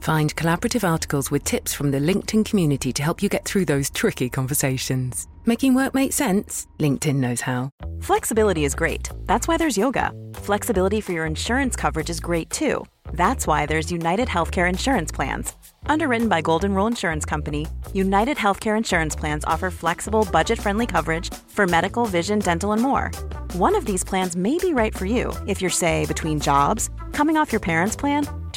Find collaborative articles with tips from the LinkedIn community to help you get through those tricky conversations. Making work make sense? LinkedIn knows how. Flexibility is great. That's why there's yoga. Flexibility for your insurance coverage is great too. That's why there's United Healthcare Insurance Plans. Underwritten by Golden Rule Insurance Company, United Healthcare Insurance Plans offer flexible, budget friendly coverage for medical, vision, dental, and more. One of these plans may be right for you if you're, say, between jobs, coming off your parents' plan,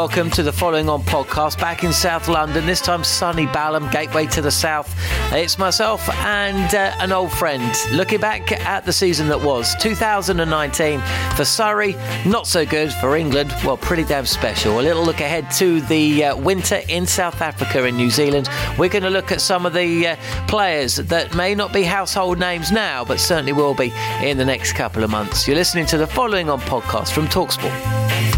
welcome to the Following On podcast back in South London, this time sunny Balham, gateway to the south. It's myself and uh, an old friend looking back at the season that was 2019 for Surrey, not so good for England, well, pretty damn special. A little look ahead to the uh, winter in South Africa and New Zealand. We're going to look at some of the uh, players that may not be household names now, but certainly will be in the next couple of months. You're listening to the Following On podcast from Talksport.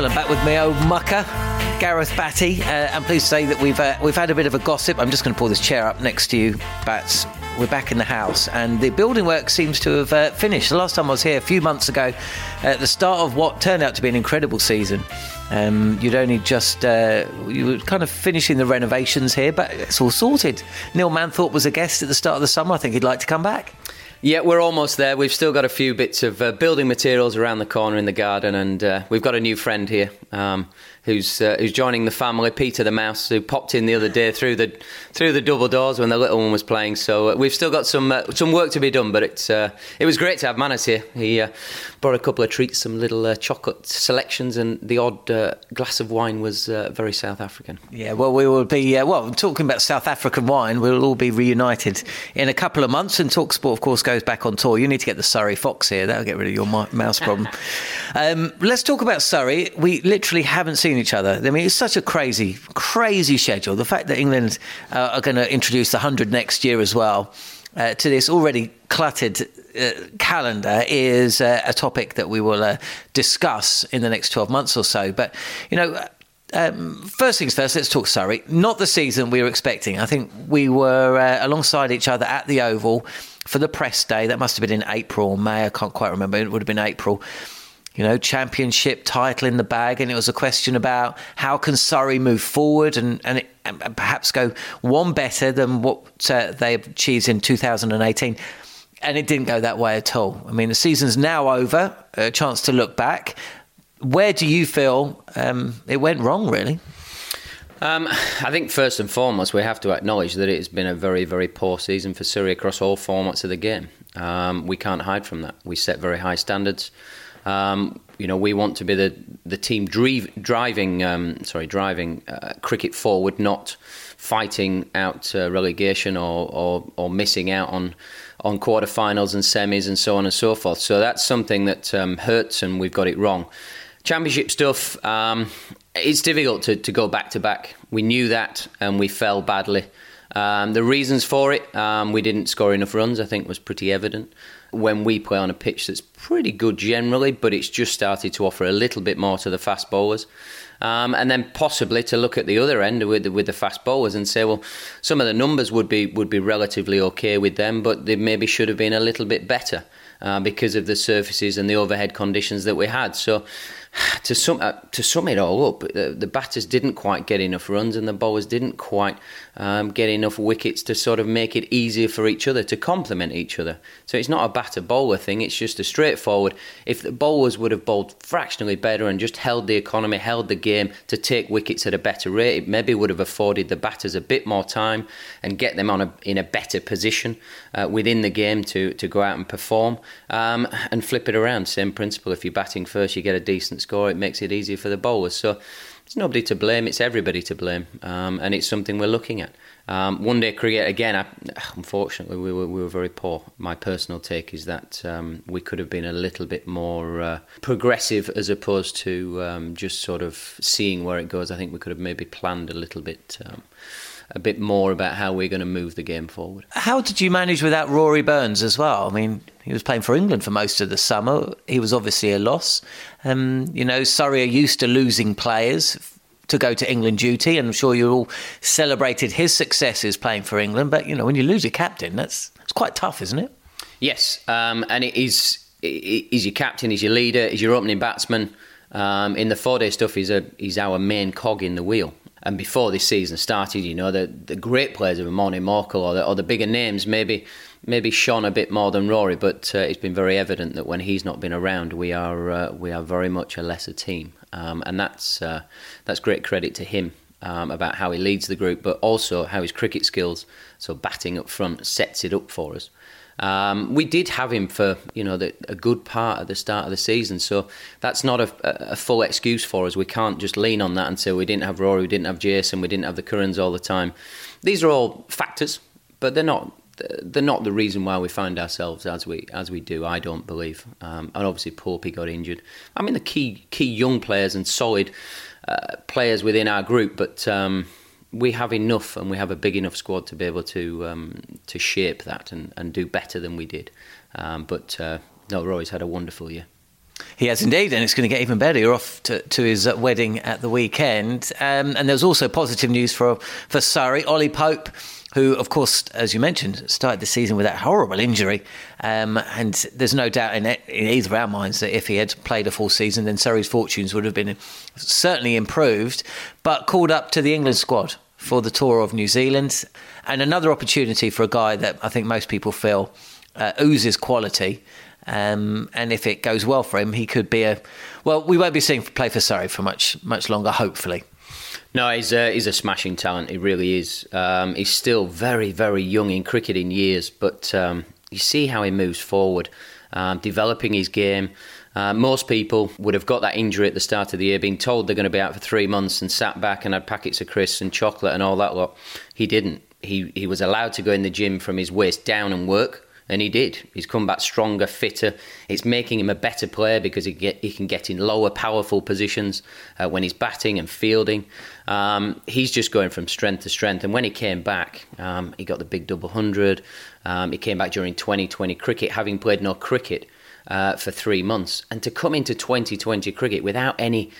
Well, I'm back with my old mucker. Gareth Batty, uh, I'm pleased to say that we've uh, we've had a bit of a gossip. I'm just going to pull this chair up next to you, Bats. We're back in the house, and the building work seems to have uh, finished. The last time I was here, a few months ago, at the start of what turned out to be an incredible season, um, you'd only just uh, you were kind of finishing the renovations here, but it's all sorted. Neil Manthorpe was a guest at the start of the summer. I think he'd like to come back. Yeah, we're almost there. We've still got a few bits of uh, building materials around the corner in the garden, and uh, we've got a new friend here um, who's uh, who's joining the family. Peter the mouse, who popped in the other day through the through the double doors when the little one was playing. So uh, we've still got some uh, some work to be done, but it's uh, it was great to have Manners here. He brought a couple of treats, some little chocolate selections, and the odd glass of wine was very South African. Yeah, well, we will be well talking about South African wine. We'll all be reunited in a couple of months, and Talksport, of course, goes back on tour. You need to get the Surrey Fox here. That'll get rid of your mouse problem. um, let's talk about Surrey. We literally haven't seen each other. I mean, it's such a crazy, crazy schedule. The fact that England uh, are going to introduce the 100 next year as well. Uh, to this already cluttered uh, calendar is uh, a topic that we will uh, discuss in the next 12 months or so. But, you know, um, first things first, let's talk Surrey. Not the season we were expecting. I think we were uh, alongside each other at the Oval for the press day. That must have been in April or May. I can't quite remember. It would have been April. You know, championship title in the bag, and it was a question about how can Surrey move forward and and, it, and perhaps go one better than what uh, they achieved in 2018 and it didn't go that way at all. I mean, the season's now over, a chance to look back. Where do you feel um, it went wrong, really? Um, I think first and foremost, we have to acknowledge that it has been a very, very poor season for Surrey across all formats of the game. Um, we can't hide from that. We set very high standards. Um, you know, we want to be the the team drive, driving, um, sorry, driving uh, cricket forward, not fighting out uh, relegation or, or, or missing out on on quarterfinals and semis and so on and so forth. So that's something that um, hurts, and we've got it wrong. Championship stuff, um, it's difficult to, to go back to back. We knew that, and we fell badly. Um, the reasons for it, um, we didn't score enough runs, I think was pretty evident. When we play on a pitch that's pretty good generally, but it's just started to offer a little bit more to the fast bowlers. Um, and then possibly to look at the other end with the, with the fast bowlers and say, well, some of the numbers would be would be relatively okay with them, but they maybe should have been a little bit better uh, because of the surfaces and the overhead conditions that we had. So to sum uh, to sum it all up, the, the, batters didn't quite get enough runs, and the bowlers didn't quite um, get enough wickets to sort of make it easier for each other to complement each other. So it's not a batter bowler thing; it's just a straightforward. If the bowlers would have bowled fractionally better and just held the economy, held the game to take wickets at a better rate, it maybe would have afforded the batters a bit more time and get them on a, in a better position uh, within the game to to go out and perform um, and flip it around. Same principle. If you're batting first, you get a decent score. It makes it easier for the bowlers. So it's nobody to blame. It's everybody to blame, um, and it's something we're looking at. Um, one day cricket again. I, unfortunately, we were we were very poor. My personal take is that um, we could have been a little bit more uh, progressive as opposed to um, just sort of seeing where it goes. I think we could have maybe planned a little bit um, a bit more about how we're going to move the game forward. How did you manage without Rory Burns as well? I mean, he was playing for England for most of the summer. He was obviously a loss. Um, you know, Surrey are used to losing players to go to England duty, and I'm sure you all celebrated his successes playing for England. But you know, when you lose your captain, that's it's quite tough, isn't it? Yes, um, and it is. He's your captain, he's your leader, he's your opening batsman. Um, in the four-day stuff, he's a he's our main cog in the wheel. And before this season started, you know, the the great players of Morne Morkel or the, or the bigger names maybe maybe shone a bit more than Rory, but uh, it's been very evident that when he's not been around, we are uh, we are very much a lesser team, um, and that's uh, that's great credit to him. Um, about how he leads the group, but also how his cricket skills, so batting up front, sets it up for us. Um, we did have him for you know the, a good part at the start of the season, so that's not a, a, full excuse for us. We can't just lean on that and say we didn't have Rory, we didn't have Jason, we didn't have the Currans all the time. These are all factors, but they're not they're not the reason why we find ourselves as we as we do. I don't believe. Um, and obviously, Popey got injured. I mean, the key key young players and solid uh, players within our group, but um, we have enough and we have a big enough squad to be able to um, to shape that and, and do better than we did. Um, but uh, no, Roy's had a wonderful year. He has indeed, and it's going to get even better. You're off to, to his uh, wedding at the weekend, um, and there's also positive news for for Surrey. Ollie Pope who, of course, as you mentioned, started the season with that horrible injury. Um, and there's no doubt in, in, either our minds that if he had played a full season, then Surrey's fortunes would have been certainly improved. But called up to the England squad for the tour of New Zealand, and another opportunity for a guy that I think most people feel uh, oozes quality. Um, and if it goes well for him, he could be a well. We won't be seeing play for Surrey for much much longer, hopefully. No, he's a, he's a smashing talent. He really is. Um, he's still very, very young in cricket in years, but um, you see how he moves forward, um, developing his game. Uh, most people would have got that injury at the start of the year, being told they're going to be out for three months, and sat back and had packets of crisps and chocolate and all that lot. He didn't. He he was allowed to go in the gym from his waist down and work and he did. He's come back stronger, fitter. It's making him a better player because he get he can get in lower, powerful positions uh, when he's batting and fielding. Um, he's just going from strength to strength. And when he came back, um, he got the big double hundred. Um, he came back during 2020 cricket, having played no cricket uh, for three months, and to come into 2020 cricket without any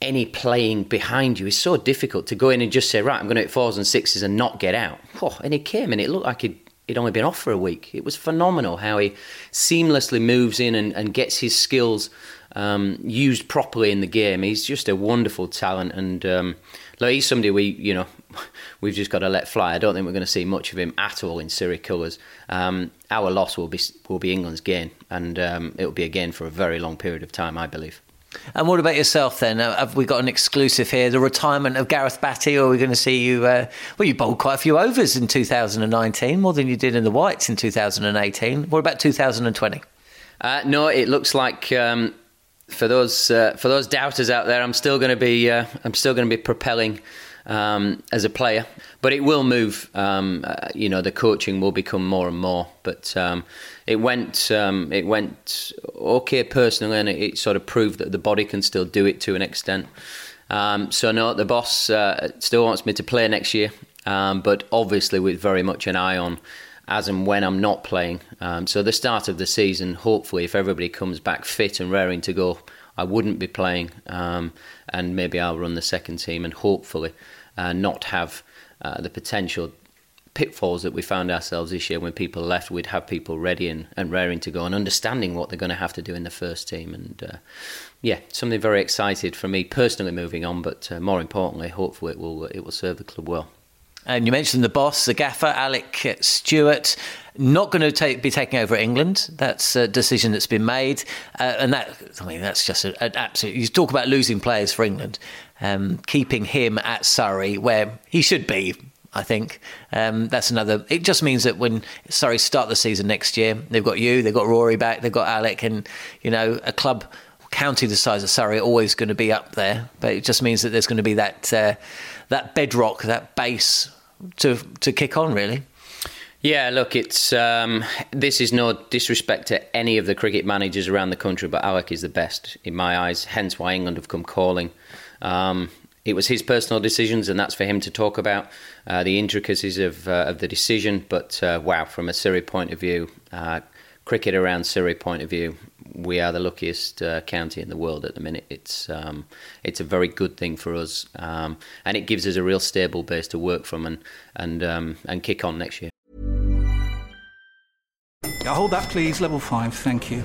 any playing behind you is so difficult to go in and just say, right, I'm going to hit fours and sixes and not get out. Oh, and he came and it looked like he'd he'd only been off for a week. It was phenomenal how he seamlessly moves in and, and gets his skills um, used properly in the game. He's just a wonderful talent, and um, he's somebody we, you know, we've just got to let fly. I don't think we're going to see much of him at all in Surrey colours. Um, our loss will be will be England's gain, and um, it will be a gain for a very long period of time, I believe. And what about yourself then? Have we got an exclusive here? The retirement of Gareth Batty, or are we going to see you? Uh, well, you bowled quite a few overs in 2019, more than you did in the Whites in 2018. What about 2020? Uh, no, it looks like um, for those uh, for those doubters out there, I'm still going to be uh, I'm still going to be propelling um, as a player. But it will move. Um, uh, you know, the coaching will become more and more. But um, it went um, it went okay personally, and it, it, sort of proved that the body can still do it to an extent. Um, so no, the boss uh, still wants me to play next year, um, but obviously with very much an eye on as and when I'm not playing. So the start of the season, hopefully, if everybody comes back fit and raring to go, I wouldn't be playing, and maybe I'll run the second team, and hopefully uh, not have uh, the potential pitfalls that we found ourselves this year when people left. We'd have people ready and, and raring to go and understanding what they're going to have to do in the first team. And uh, yeah, something very excited for me personally moving on, but uh, more importantly, hopefully it will it will serve the club well. And you mentioned the boss, the gaffer, Alec Stewart, not going to take, be taking over England. That's a decision that's been made, uh, and that I mean that's just an absolute. You talk about losing players for England, um, keeping him at Surrey where he should be. I think um, that's another. It just means that when Surrey start the season next year, they've got you, they've got Rory back, they've got Alec, and you know a club county the size of Surrey always going to be up there. But it just means that there's going to be that uh, that bedrock, that base to to kick on really. Yeah, look, it's um, this is no disrespect to any of the cricket managers around the country, but Alec is the best in my eyes. Hence, why England have come calling. Um, it was his personal decisions, and that's for him to talk about uh, the intricacies of uh, of the decision. But uh, wow, from a Surrey point of view, uh, cricket around Surrey point of view, we are the luckiest uh, county in the world at the minute. It's um, it's a very good thing for us, um, and it gives us a real stable base to work from and and um, and kick on next year. hold that, please. Level five, thank you.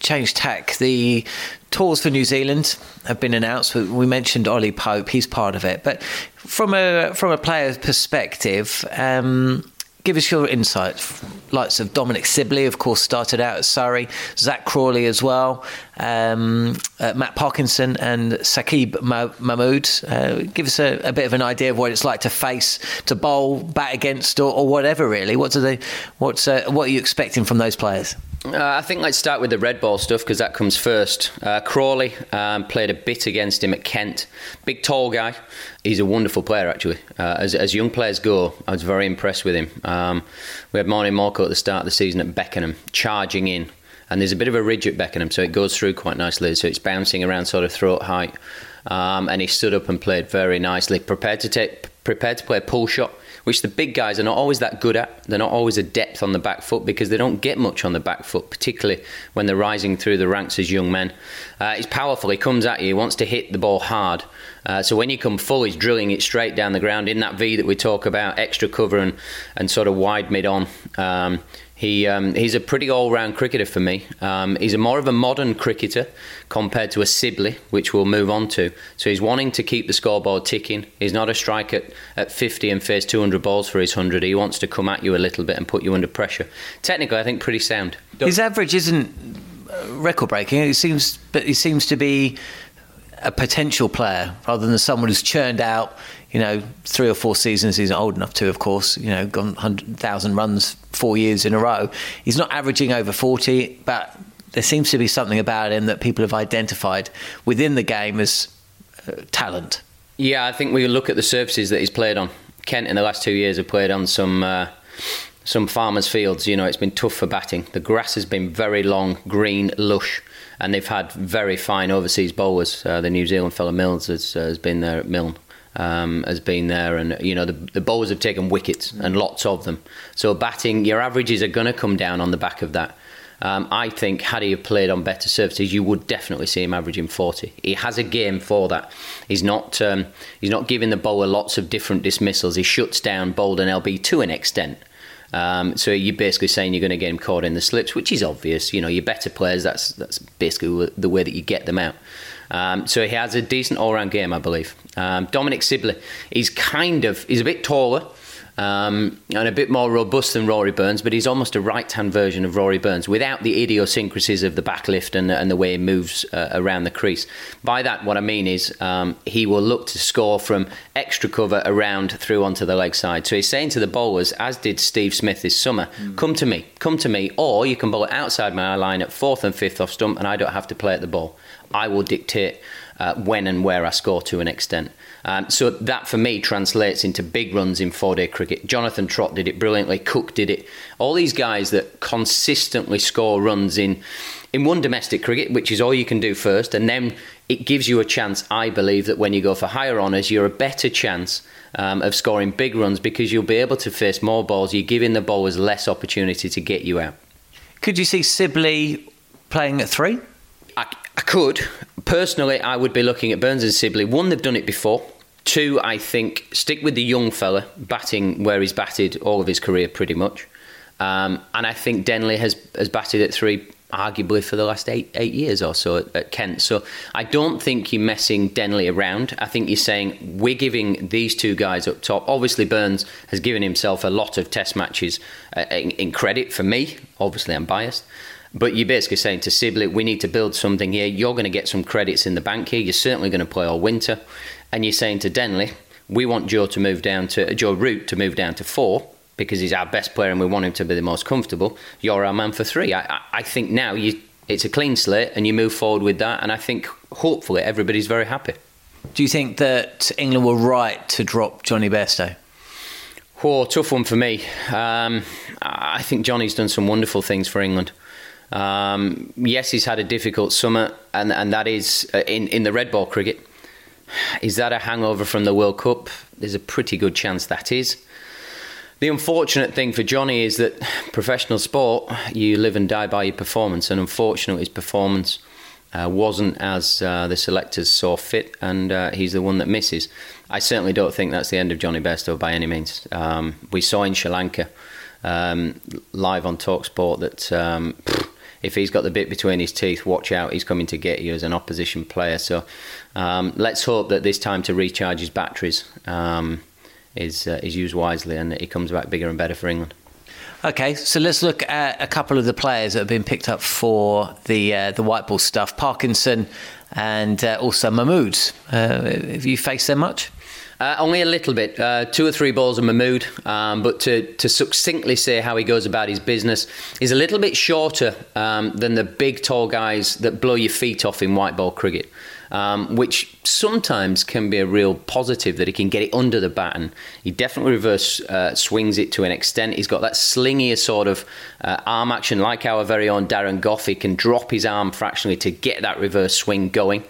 change tack. The tours for New Zealand have been announced. We mentioned Ollie Pope; he's part of it. But from a from a player's perspective, um, give us your insight. Likes of Dominic Sibley, of course, started out at Surrey. Zak Crawley as well. Um, uh, Matt Parkinson and Saqib Mahmood. Uh, give us a, a, bit of an idea of what it's like to face, to bowl, bat against, or, or whatever. Really, what do they? What's uh, what are you expecting from those players? Uh, I think let's start with the red ball stuff because that comes first. Uh, Crawley um, played a bit against him at Kent. Big, tall guy. He's a wonderful player, actually. Uh, as, as, young players go, I was very impressed with him. Um, we had Morne Morkel at the start of the season at Beckenham, charging in. And there's a bit of a ridge at Beckenham, so it goes through quite nicely. So it's bouncing around sort of throat height. Um, and he stood up and played very nicely. Prepared to take, prepared to play a pull shot which the big guys are not always that good at. They're not always a depth on the back foot because they don't get much on the back foot, particularly when they're rising through the ranks as young men. Uh, he's powerful. He comes at you. He wants to hit the ball hard. Uh, so when you come full, he's drilling it straight down the ground in that V that we talk about, extra cover and, and sort of wide mid on. Um, he um, he's a pretty all-round cricketer for me. Um, he's a more of a modern cricketer compared to a Sibley, which we'll move on to. So he's wanting to keep the scoreboard ticking. He's not a strike at, at 50 and face 200 balls for his 100. He wants to come at you a little bit and put you under pressure. Technically, I think pretty sound. His average isn't record breaking. It seems, but he seems to be a potential player rather than someone who's churned out, you know, three or four seasons. He's old enough to, of course, you know, gone 100,000 runs four years in a row. He's not averaging over 40, but there seems to be something about him that people have identified within the game as uh, talent. Yeah, I think we look at the surfaces that he's played on. Kent in the last two years have played on some. Uh, some farmers' fields, you know, it's been tough for batting. The grass has been very long, green, lush, and they've had very fine overseas bowlers. Uh, the New Zealand fellow Mills has, uh, has been there at Milne. Um, has been there, and you know the, the bowlers have taken wickets and lots of them. So batting, your averages are going to come down on the back of that. Um, I think had he played on better surfaces, you would definitely see him averaging 40. He has a game for that. He's not um, he's not giving the bowler lots of different dismissals. He shuts down bowled and LB to an extent. Um, so you're basically saying you're going to get him caught in the slips, which is obvious. You know, your better players, that's that's basically the way that you get them out. Um, so he has a decent all-round game, I believe. Um, Dominic Sibley, he's kind of he's a bit taller um, and a bit more robust than Rory Burns, but he's almost a right-hand version of Rory Burns without the idiosyncrasies of the backlift and, and the way he moves uh, around the crease. By that, what I mean is um, he will look to score from extra cover around through onto the leg side. So he's saying to the bowlers, as did Steve Smith this summer, mm. come to me, come to me, or you can bowl it outside my line at fourth and fifth off stump, and I don't have to play at the ball. I will dictate uh, when and where I score to an extent. Um, so that for me translates into big runs in four day cricket. Jonathan Trott did it brilliantly, Cook did it. All these guys that consistently score runs in, in one domestic cricket, which is all you can do first, and then it gives you a chance, I believe, that when you go for higher honours, you're a better chance um, of scoring big runs because you'll be able to face more balls. You're giving the bowlers less opportunity to get you out. Could you see Sibley playing at three? I, could. Personally, I would be looking at Burns and Sibley. One, they've done it before. Two, I think stick with the young fella, batting where he's batted all of his career pretty much. Um, and I think Denley has, has batted at three arguably for the last eight eight years or so at, at, Kent. So I don't think you're messing Denley around. I think you're saying we're giving these two guys up top. Obviously, Burns has given himself a lot of Test matches uh, in, in, credit for me. Obviously, I'm biased. But you're basically saying to Sibley, we need to build something here. You're going to get some credits in the bank here. You're certainly going to play all winter and you're saying to Denley, we want Joe to move down to Joe Root to move down to four because he's our best player and we want him to be the most comfortable. You're our man for three. I, I, I think now you, it's a clean slate and you move forward with that, and I think hopefully everybody's very happy. Do you think that England were right to drop Jonny Bairstow? Oh, tough one for me. Um, I think Jonny's done some wonderful things for England. Um, yes, he's had a difficult summer, and, and that is uh, in, in the red ball cricket. Is that a hangover from the World Cup? There's a pretty good chance that is. The unfortunate thing for Jonny is that professional sport, you live and die by your performance, and unfortunately, his performance uh, wasn't as uh, the selectors saw fit, and uh, he's the one that misses. I certainly don't think that's the end of Jonny Bairstow by any means. Um, we saw in Sri Lanka um, live on Talksport that. Um, if he's got the bit between his teeth, watch out, he's coming to get you as an opposition player. So um, let's hope that this time to recharge his batteries um, is, uh, is used wisely and that he comes back bigger and better for England. Okay, so let's look at a couple of the players that have been picked up for the uh, the white ball stuff. Parkinson and uh, also Mahmood. Uh, have you faced them much? Uh, only a little bit, uh, two or three balls of Mahmood, um, but to, to succinctly say how he goes about his business, he's a little bit shorter um, than the big, tall guys that blow your feet off in white ball cricket. Um, which sometimes can be a real positive that he can get it under the bat and he definitely reverse uh, swings it to an extent. He's got that slingier sort of uh, arm action, like our very own Darren Gough. He can drop his arm fractionally to get that reverse swing going.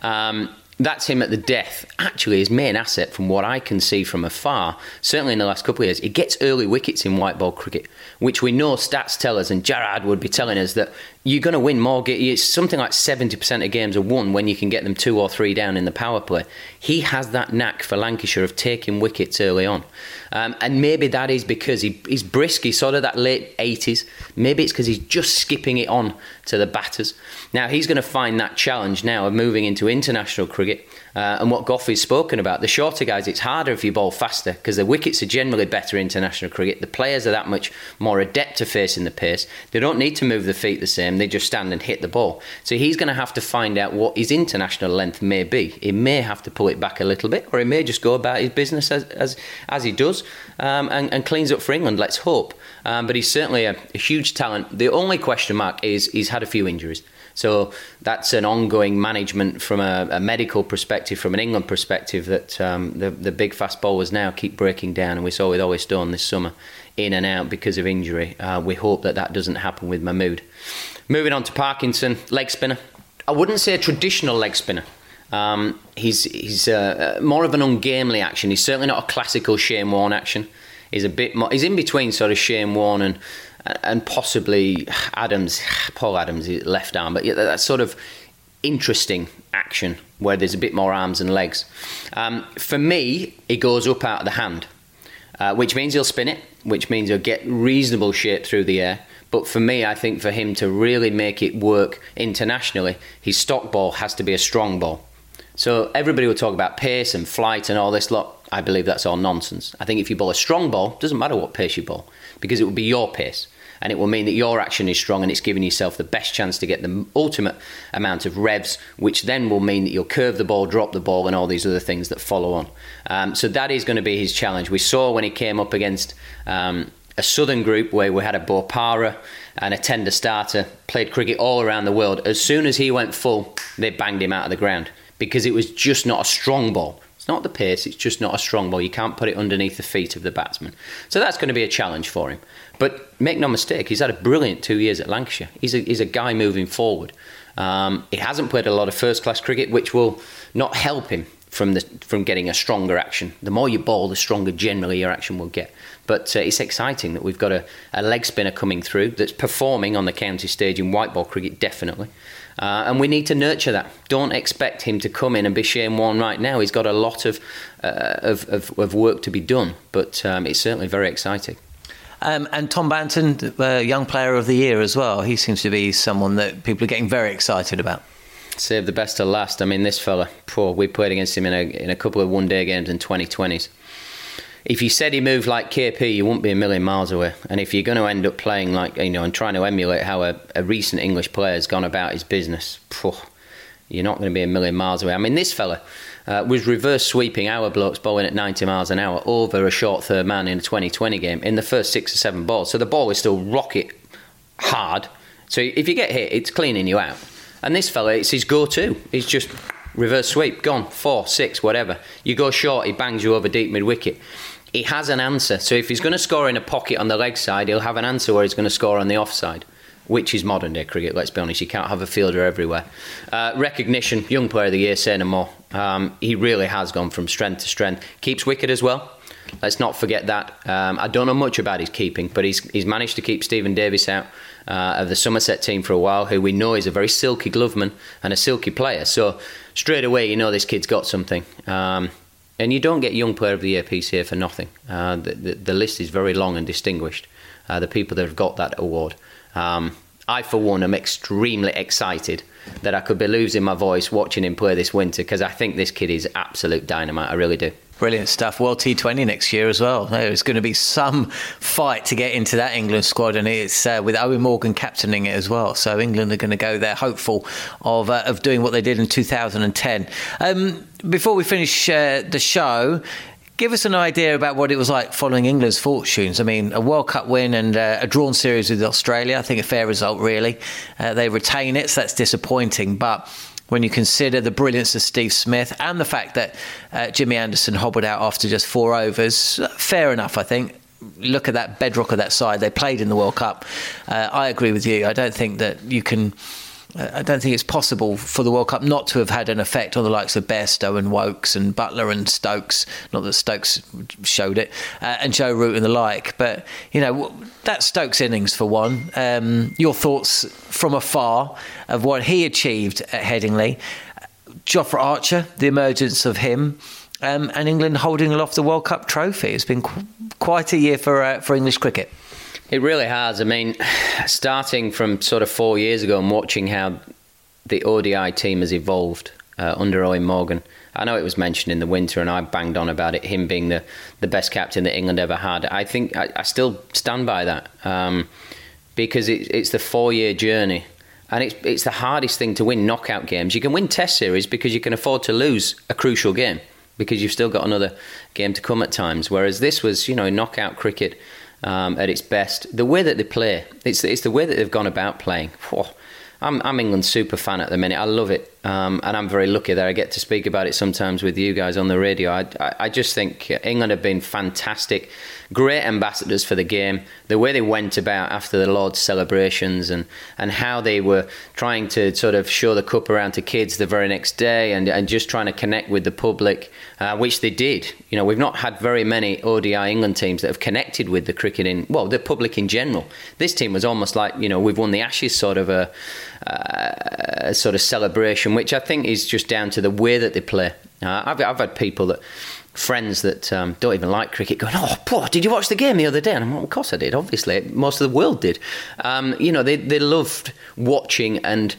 Um, that's him at the death. Actually, his main asset, from what I can see from afar, certainly in the last couple of years, he gets early wickets in white ball cricket, which we know stats tell us, and Gerard would be telling us that you're going to win more. It's something like 70% of games are won when you can get them two or three down in the power play. He has that knack for Lancashire of taking wickets early on. Um, and maybe that is because he, he's brisk, he's sort of that late 80s. Maybe it's because he's just skipping it on to the batters. Now, he's going to find that challenge now of moving into international cricket Uh, and what Goughie's spoken about, the shorter guys, it's harder if you bowl faster because the wickets are generally better in international cricket. The players are that much more adept to facing the pace. They don't need to move the feet the same, they just stand and hit the ball. So he's going to have to find out what his international length may be. He may have to pull it back a little bit, or he may just go about his business as, as, as he does um, and, and, cleans up for England, let's hope. Um, but he's certainly a, a huge talent. The only question mark is he's had a few injuries. So that's an ongoing management from a, a medical perspective, from an England perspective, that um, the, the big fast bowlers now keep breaking down. And we saw with Ollie Stone this summer, in and out because of injury. Uh, we hope that that doesn't happen with Mahmood. Moving on to Parkinson, leg spinner. I wouldn't say a traditional leg spinner. Um, he's he's uh, more of an ungamely action. He's certainly not a classical Shane Warne action. He's a bit more. He's in between sort of Shane Warne and and possibly Adams, Paul Adams, left arm, but yeah, that sort of interesting action where there's a bit more arms and legs. Um, for me, it goes up out of the hand, uh, which means he'll spin it, which means he'll get reasonable shape through the air. But for me, I think for him to really make it work internationally, his stock ball has to be a strong ball. So everybody will talk about pace and flight and all this lot. I believe that's all nonsense. I think if you bowl a strong ball, doesn't matter what pace you bowl, because it will be your pace and it will mean that your action is strong and it's giving yourself the best chance to get the ultimate amount of revs, which then will mean that you'll curve the ball, drop the ball, and all these other things that follow on. Um, so that is going to be his challenge. We saw when he came up against. Um, a southern group where we had a Bopara and a ten Doeschate, played cricket all around the world. As soon as he went full, they banged him out of the ground because it was just not a strong ball. It's not the pace, it's just not a strong ball. You can't put it underneath the feet of the batsman. So that's going to be a challenge for him. But make no mistake, he's had a brilliant two years at Lancashire. He's a, he's a guy moving forward. Um, he hasn't played a lot of first class cricket, which will not help him from the from getting a stronger action. The more you bowl, the stronger generally your action will get. But uh, it's exciting that we've got a, a, leg spinner coming through that's performing on the county stage in white ball cricket, definitely. Uh, and we need to nurture that. Don't expect him to come in and be Shane Warne right now. He's got a lot of, uh, of, of, of, work to be done, but um, it's certainly very exciting. Um, and Tom Banton, uh, Young Player of the Year as well. He seems to be someone that people are getting very excited about. Save the best to last. I mean, this fella, poor, we played against him in a, in a couple of one day games in 2020s. If you said he moved like KP, you wouldn't be a million miles away. And if you're going to end up playing like, you know, and trying to emulate how a, a recent English player has gone about his business, poor, you're not going to be a million miles away. I mean, this fella, uh, was reverse sweeping our blokes bowling at 90 miles an hour over a short third man in a 2020 game in the first six or seven balls. So the ball is still rocket hard. So if you get hit, it's cleaning you out. And this fella, it's his go to. He's just reverse sweep, gone, four, six, whatever. You go short, he bangs you over deep mid wicket. He has an answer. So if he's going to score in a pocket on the leg side, he'll have an answer where he's going to score on the offside which is modern day cricket, let's be honest. You can't have a fielder everywhere. Uh, recognition, young player of the year, say no more. Um, he really has gone from strength to strength. Keeps wicket as well. Let's not forget that. Um, I don't know much about his keeping, but he's, he's managed to keep Steven Davies out uh, of the Somerset team for a while, who we know is a very silky gloveman and a silky player. So straight away, you know this kid's got something. Um, and you don't get Young Player of the Year PCA for nothing. Uh, the, the, the, list is very long and distinguished. Uh, the people that have got that award. Um, I, for one, am extremely excited that I could be losing my voice watching him play this winter because I think this kid is absolute dynamite. I really do. Brilliant stuff. World T20 next year as well. There's going to be some fight to get into that England squad, and it's uh, with Eoin Morgan captaining it as well. So England are going to go there hopeful of uh, of doing what they did in 2010. Um, before we finish uh, the show, give us an idea about what it was like following England's fortunes. I mean, a World Cup win and uh, a drawn series with Australia. I think a fair result, really. Uh, they retain it, so that's disappointing. But when you consider the brilliance of Steve Smith and the fact that uh, Jimmy Anderson hobbled out after just four overs, fair enough, I think. Look at that bedrock of that side. They played in the World Cup. Uh, I agree with you. I don't think that you can I don't think it's possible for the World Cup not to have had an effect on the likes of Bairstow and Woakes and Buttler and Stokes. Not that Stokes showed it, uh, and Joe Root and the like. But you know that Stokes innings for one. Um, your thoughts from afar of what he achieved at Headingley. Jofra Archer, the emergence of him, um, and England holding aloft the World Cup trophy. It's been qu- quite a year for uh, for English cricket. It really has. I mean, starting from sort of four years ago and watching how the ODI team has evolved uh, under Eoin Morgan, I know it was mentioned in the winter, and I banged on about it. Him being the, the best captain that England ever had. I think I, I still stand by that um, because it, it's the four year journey, and it's it's the hardest thing to win knockout games. You can win Test series because you can afford to lose a crucial game because you've still got another game to come at times. Whereas this was, you know, knockout cricket um, at its best. The way that they play, it's it's the way that they've gone about playing. I'm, I'm England's super fan at the minute. I love it, um, and I'm very lucky that I get to speak about it sometimes with you guys on the radio. I, I, I just think England have been fantastic, great ambassadors for the game. The way they went about after the Lord's celebrations and, and how they were trying to sort of show the cup around to kids the very next day and, and just trying to connect with the public, uh, which they did. You know, we've not had very many ODI England teams that have connected with the cricket in, well, the public in general. This team was almost like, you know, we've won the Ashes sort of a uh, sort of celebration, which I think is just down to the way that they play. Uh, I've, I've had people that friends that um, don't even like cricket going, oh, poor, did you watch the game the other day? And I'm like, of course I did, obviously. Most of the world did. Um, you know, they, they loved watching and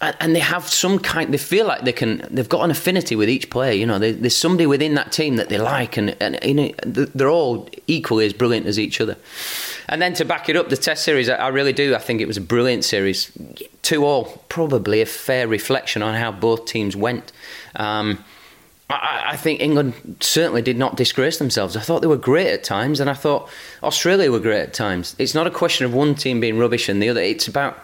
and they have some kind they feel like they can they've got an affinity with each player you know they, there's somebody within that team that they like and, and you know they're all equally as brilliant as each other and then to back it up the test series I really do I think it was a brilliant series two all probably a fair reflection on how both teams went um, I, I think England certainly did not disgrace themselves. I thought they were great at times, and I thought Australia were great at times. It's not a question of one team being rubbish and the other. It's about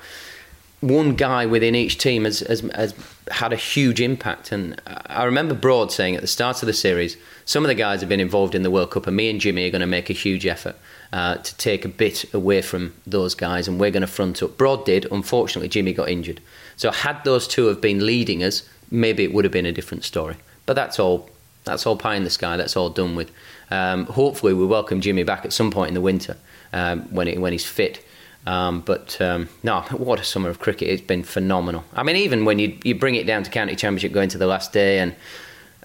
one guy within each team has, has, has, had a huge impact. And I remember Broad saying at the start of the series, some of the guys have been involved in the World Cup, and me and Jimmy are going to make a huge effort uh, to take a bit away from those guys, and we're going to front up. Broad did. Unfortunately, Jimmy got injured. So had those two have been leading us, maybe it would have been a different story. But that's all. That's all pie in the sky. That's all done with. Um, hopefully, we welcome Jimmy back at some point in the winter um, when he, when he's fit um, but um, no, what a summer of cricket! It's been phenomenal. I mean, even when you you bring it down to county championship, going to the last day, and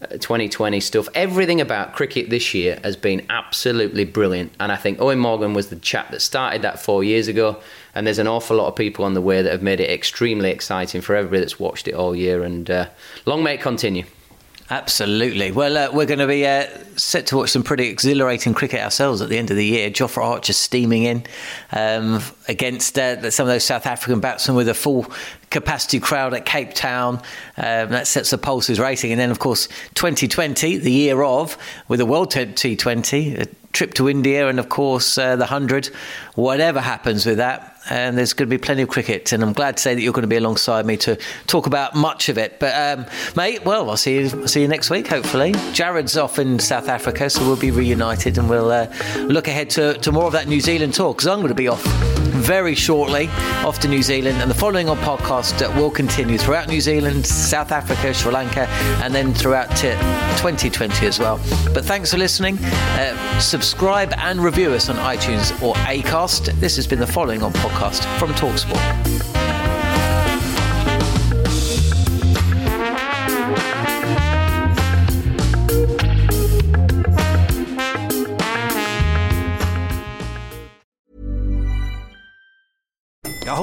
uh, 2020 stuff, everything about cricket this year has been absolutely brilliant. And I think Eoin Morgan was the chap that started that four years ago. And there's an awful lot of people on the way that have made it extremely exciting for everybody that's watched it all year. And uh, long may it continue. Absolutely. Well, uh, we're going to be uh, set to watch some pretty exhilarating cricket ourselves at the end of the year. Jofra Archer steaming in um, against uh, some of those South African batsmen with a full capacity crowd at Cape Town. Um, that sets the pulses racing. And then, of course, 2020, the year of, with the World T20, a trip to India, and of course, uh, the 100. Whatever happens with that, and there's going to be plenty of cricket. And I'm glad to say that you're going to be alongside me to talk about much of it. But um, mate, well, I'll see you I'll see you next week. Hopefully, Jared's off in South Africa, so we'll be reunited, and we'll uh, look ahead to, to more of that New Zealand tour because I'm going to be off very shortly off to New Zealand, and the following on podcast will continue throughout New Zealand, South Africa, Sri Lanka, and then throughout t- 2020 as well. But thanks for listening. Uh, subscribe and review us on iTunes or Acast. This has been the following on podcast from Talksport.